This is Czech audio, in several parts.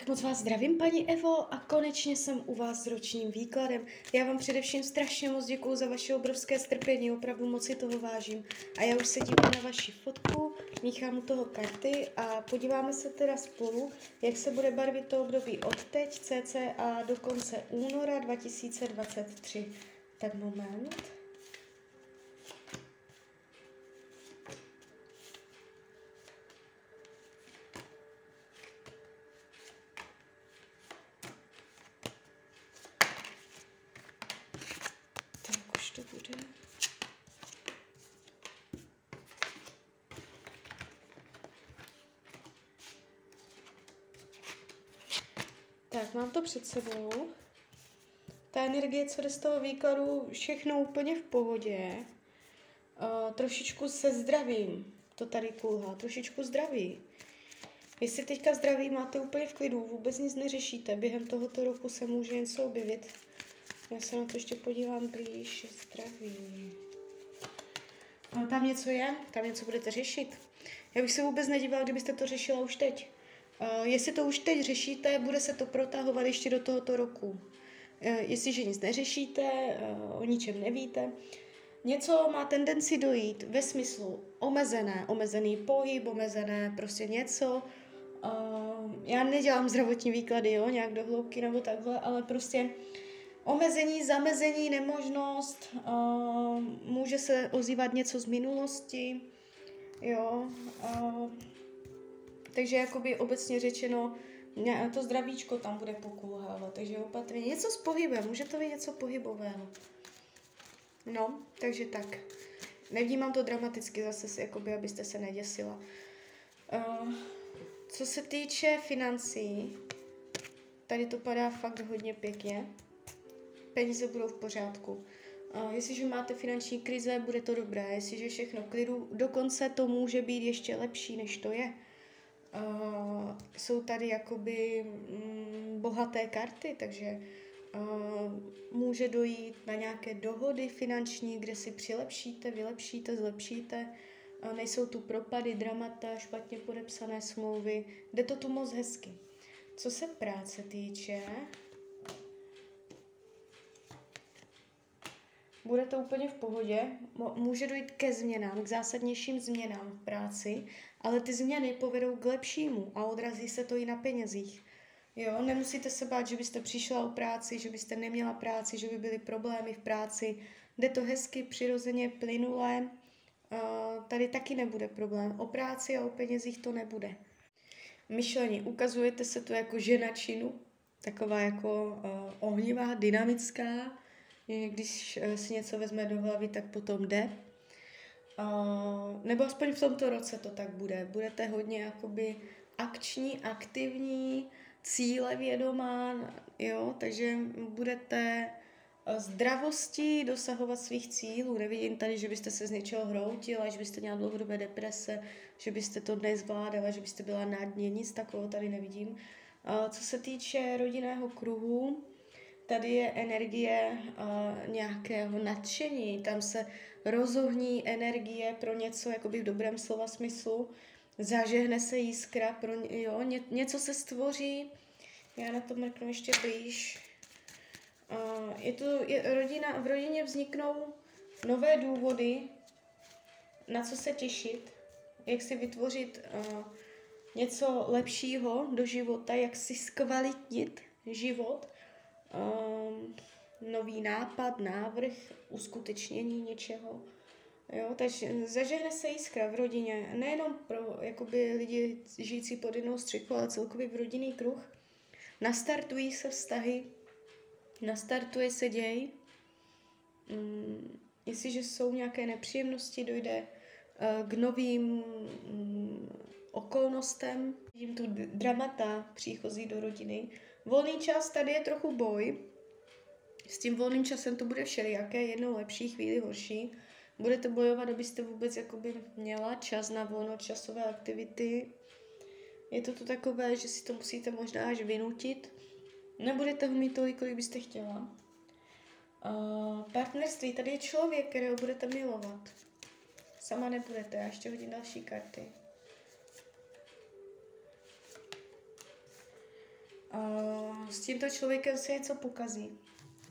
Tak moc vás zdravím, paní Evo, a konečně jsem u vás s ročním výkladem. Já vám především strašně moc děkuju za vaše obrovské strpění, opravdu moc si toho vážím. A já už se dívám na vaši fotku, míchám u toho karty a podíváme se teda spolu, jak se bude barvit to období od teď, cca do konce února 2023. Tak moment. to bude. Tak, mám to před sebou. Ta energie, co jde z toho výkladu, všechno úplně v pohodě. Uh, trošičku se zdravím. To tady kulhá. Trošičku zdraví. Jestli teďka zdraví máte úplně v klidu, vůbec nic neřešíte, během tohoto roku se může něco objevit, já se na to ještě podívám blíž. Zdraví. No, tam něco je, tam něco budete řešit. Já bych se vůbec nedívala, kdybyste to řešila už teď. Uh, jestli to už teď řešíte, bude se to protahovat ještě do tohoto roku. Uh, jestliže nic neřešíte, uh, o ničem nevíte, něco má tendenci dojít ve smyslu omezené, omezený pohyb, omezené prostě něco. Já nedělám zdravotní výklady, jo, nějak do hloubky nebo takhle, ale prostě Omezení, zamezení, nemožnost, může se ozývat něco z minulosti, jo. Takže jakoby obecně řečeno, to zdravíčko tam bude pokulhávat, takže opatrně. Něco s pohybem, může to být něco pohybového. No, takže tak. Nevnímám to dramaticky zase, jakoby, abyste se neděsila. Uh, co se týče financí, tady to padá fakt hodně pěkně peníze budou v pořádku. Uh, jestliže máte finanční krize, bude to dobré. Jestliže všechno klidu, dokonce to může být ještě lepší, než to je. Uh, jsou tady jakoby mm, bohaté karty, takže uh, může dojít na nějaké dohody finanční, kde si přilepšíte, vylepšíte, zlepšíte. Uh, nejsou tu propady, dramata, špatně podepsané smlouvy. Jde to tu moc hezky. Co se práce týče, bude to úplně v pohodě, může dojít ke změnám, k zásadnějším změnám v práci, ale ty změny povedou k lepšímu a odrazí se to i na penězích. Jo, nemusíte se bát, že byste přišla o práci, že byste neměla práci, že by byly problémy v práci. Jde to hezky, přirozeně, plynulé. Uh, tady taky nebude problém. O práci a o penězích to nebude. Myšlení. Ukazujete se tu jako žena činu, taková jako uh, ohnivá, dynamická, když eh, si něco vezme do hlavy, tak potom jde. Nebo aspoň v tomto roce to tak bude. Budete hodně jakoby akční, aktivní, cíle vědomá, jo, takže budete eh, zdravosti dosahovat svých cílů. Nevidím tady, že byste se z něčeho hroutila, že byste měla dlouhodobé deprese, že byste to nezvládala, že byste byla na dně, nic takového tady nevidím. Co se týče rodinného kruhu, tady je energie uh, nějakého nadšení, tam se rozohní energie pro něco, jakoby v dobrém slova smyslu, zažehne se jiskra, pro, jo, ně, něco se stvoří, já na to mrknu ještě blíž. Uh, je to, je, rodina, v rodině vzniknou nové důvody, na co se těšit, jak si vytvořit uh, něco lepšího do života, jak si zkvalitnit život um, nový nápad, návrh, uskutečnění něčeho. Jo, takže zažehne se jiskra v rodině, nejenom pro jakoby, lidi žijící pod jednou střechou, ale celkově v rodinný kruh. Nastartují se vztahy, nastartuje se děj. Um, jestliže jsou nějaké nepříjemnosti, dojde uh, k novým um, okolnostem. Vidím tu dramata příchozí do rodiny, Volný čas, tady je trochu boj. S tím volným časem to bude všelijaké, jednou lepší, chvíli horší. Budete bojovat, abyste vůbec jakoby měla čas na volnočasové aktivity. Je to to takové, že si to musíte možná až vynutit. Nebudete ho mít tolik, kolik byste chtěla. Uh, partnerství, tady je člověk, kterého budete milovat. Sama nebudete, já ještě hodím další karty. S tímto člověkem se něco pokazí.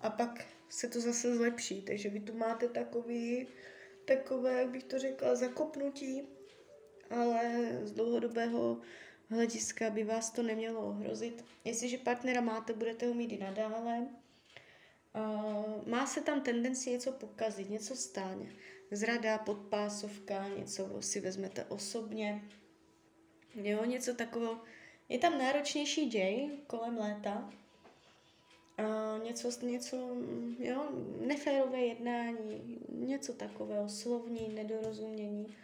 A pak se to zase zlepší. Takže vy tu máte takový, takové, jak bych to řekla, zakopnutí, ale z dlouhodobého hlediska by vás to nemělo ohrozit. Jestliže partnera máte, budete ho mít i nadále. Uh, má se tam tendenci něco pokazit, něco stáně. Zrada, podpásovka, něco si vezmete osobně. Jo, něco takového. Je tam náročnější děj kolem léta. Uh, něco, něco, jo, neférové jednání, něco takového, slovní nedorozumění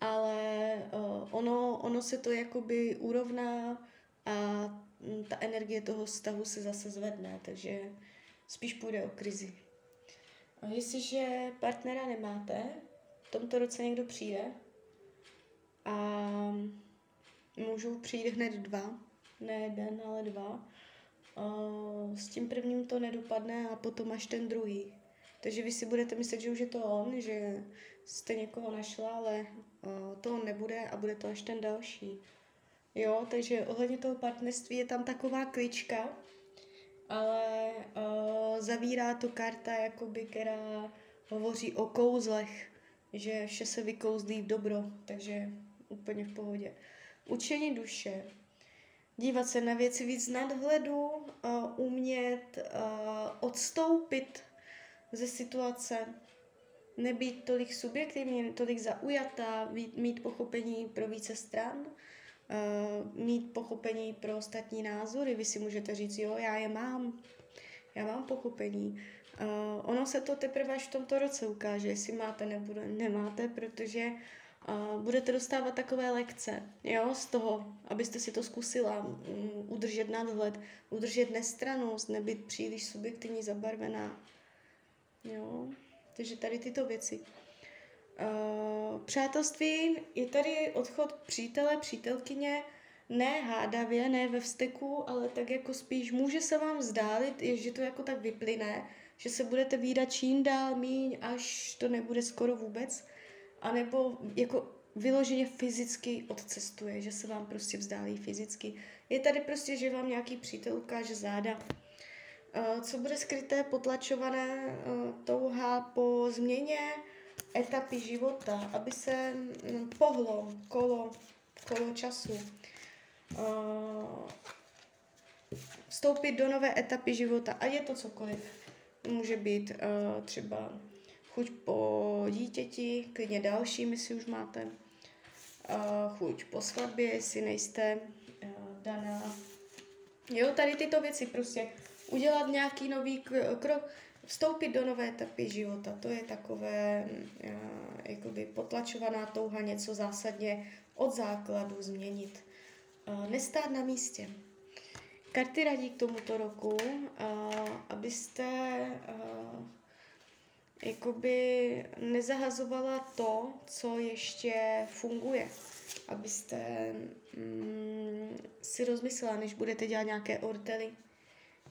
ale uh, ono, ono se to jakoby urovná a ta energie toho vztahu se zase zvedne, takže spíš půjde o krizi. A jestliže partnera nemáte, v tomto roce někdo přijde můžou přijít hned dva, ne jeden, ale dva. Uh, s tím prvním to nedopadne a potom až ten druhý. Takže vy si budete myslet, že už je to on, že jste někoho našla, ale uh, to on nebude a bude to až ten další. Jo, takže ohledně toho partnerství je tam taková klička, ale uh, zavírá to karta, jakoby, která hovoří o kouzlech, že vše se vykouzlí v dobro, takže úplně v pohodě. Učení duše, dívat se na věci víc nadhledu, uh, umět uh, odstoupit ze situace, nebýt tolik subjektivní, tolik zaujatá, mít pochopení pro více stran, uh, mít pochopení pro ostatní názory. Vy si můžete říct, jo, já je mám, já mám pochopení. Uh, ono se to teprve až v tomto roce ukáže, jestli máte nebo nemáte, protože budete dostávat takové lekce, jo, z toho, abyste si to zkusila, um, udržet nadhled, udržet nestranost, nebyt příliš subjektivní, zabarvená. Jo. Takže tady tyto věci. Přátelství je tady odchod přítele, přítelkyně, ne hádavě, ne ve vzteku, ale tak jako spíš může se vám zdálit, že to jako tak vyplyne, že se budete výdat čím dál míň, až to nebude skoro vůbec, anebo jako vyloženě fyzicky odcestuje, že se vám prostě vzdálí fyzicky. Je tady prostě, že vám nějaký přítel ukáže záda, Eh, co bude skryté, potlačované, eh, touha po změně etapy života, aby se mm, pohlo kolo, kolo času. Eh, vstoupit do nové etapy života. A je to cokoliv. Může být třeba chuť po dítěti, klidně další, jestli už máte. Chuť po svatbě, jestli nejste daná. Jo, tady tyto věci prostě udělat nějaký nový krok, vstoupit do nové etapy života. To je takové uh, jakoby potlačovaná touha něco zásadně od základu změnit. Uh, nestát na místě. Karty radí k tomuto roku, uh, abyste uh, jakoby nezahazovala to, co ještě funguje. Abyste mm, si rozmyslela, než budete dělat nějaké ortely,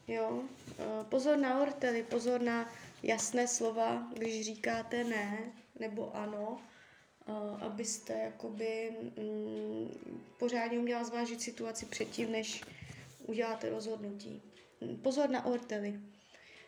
Jo, eh, pozor na ortely, pozor na jasné slova, když říkáte ne nebo ano, eh, abyste jakoby mm, pořádně uměla zvážit situaci předtím, než uděláte rozhodnutí. Pozor na ortely.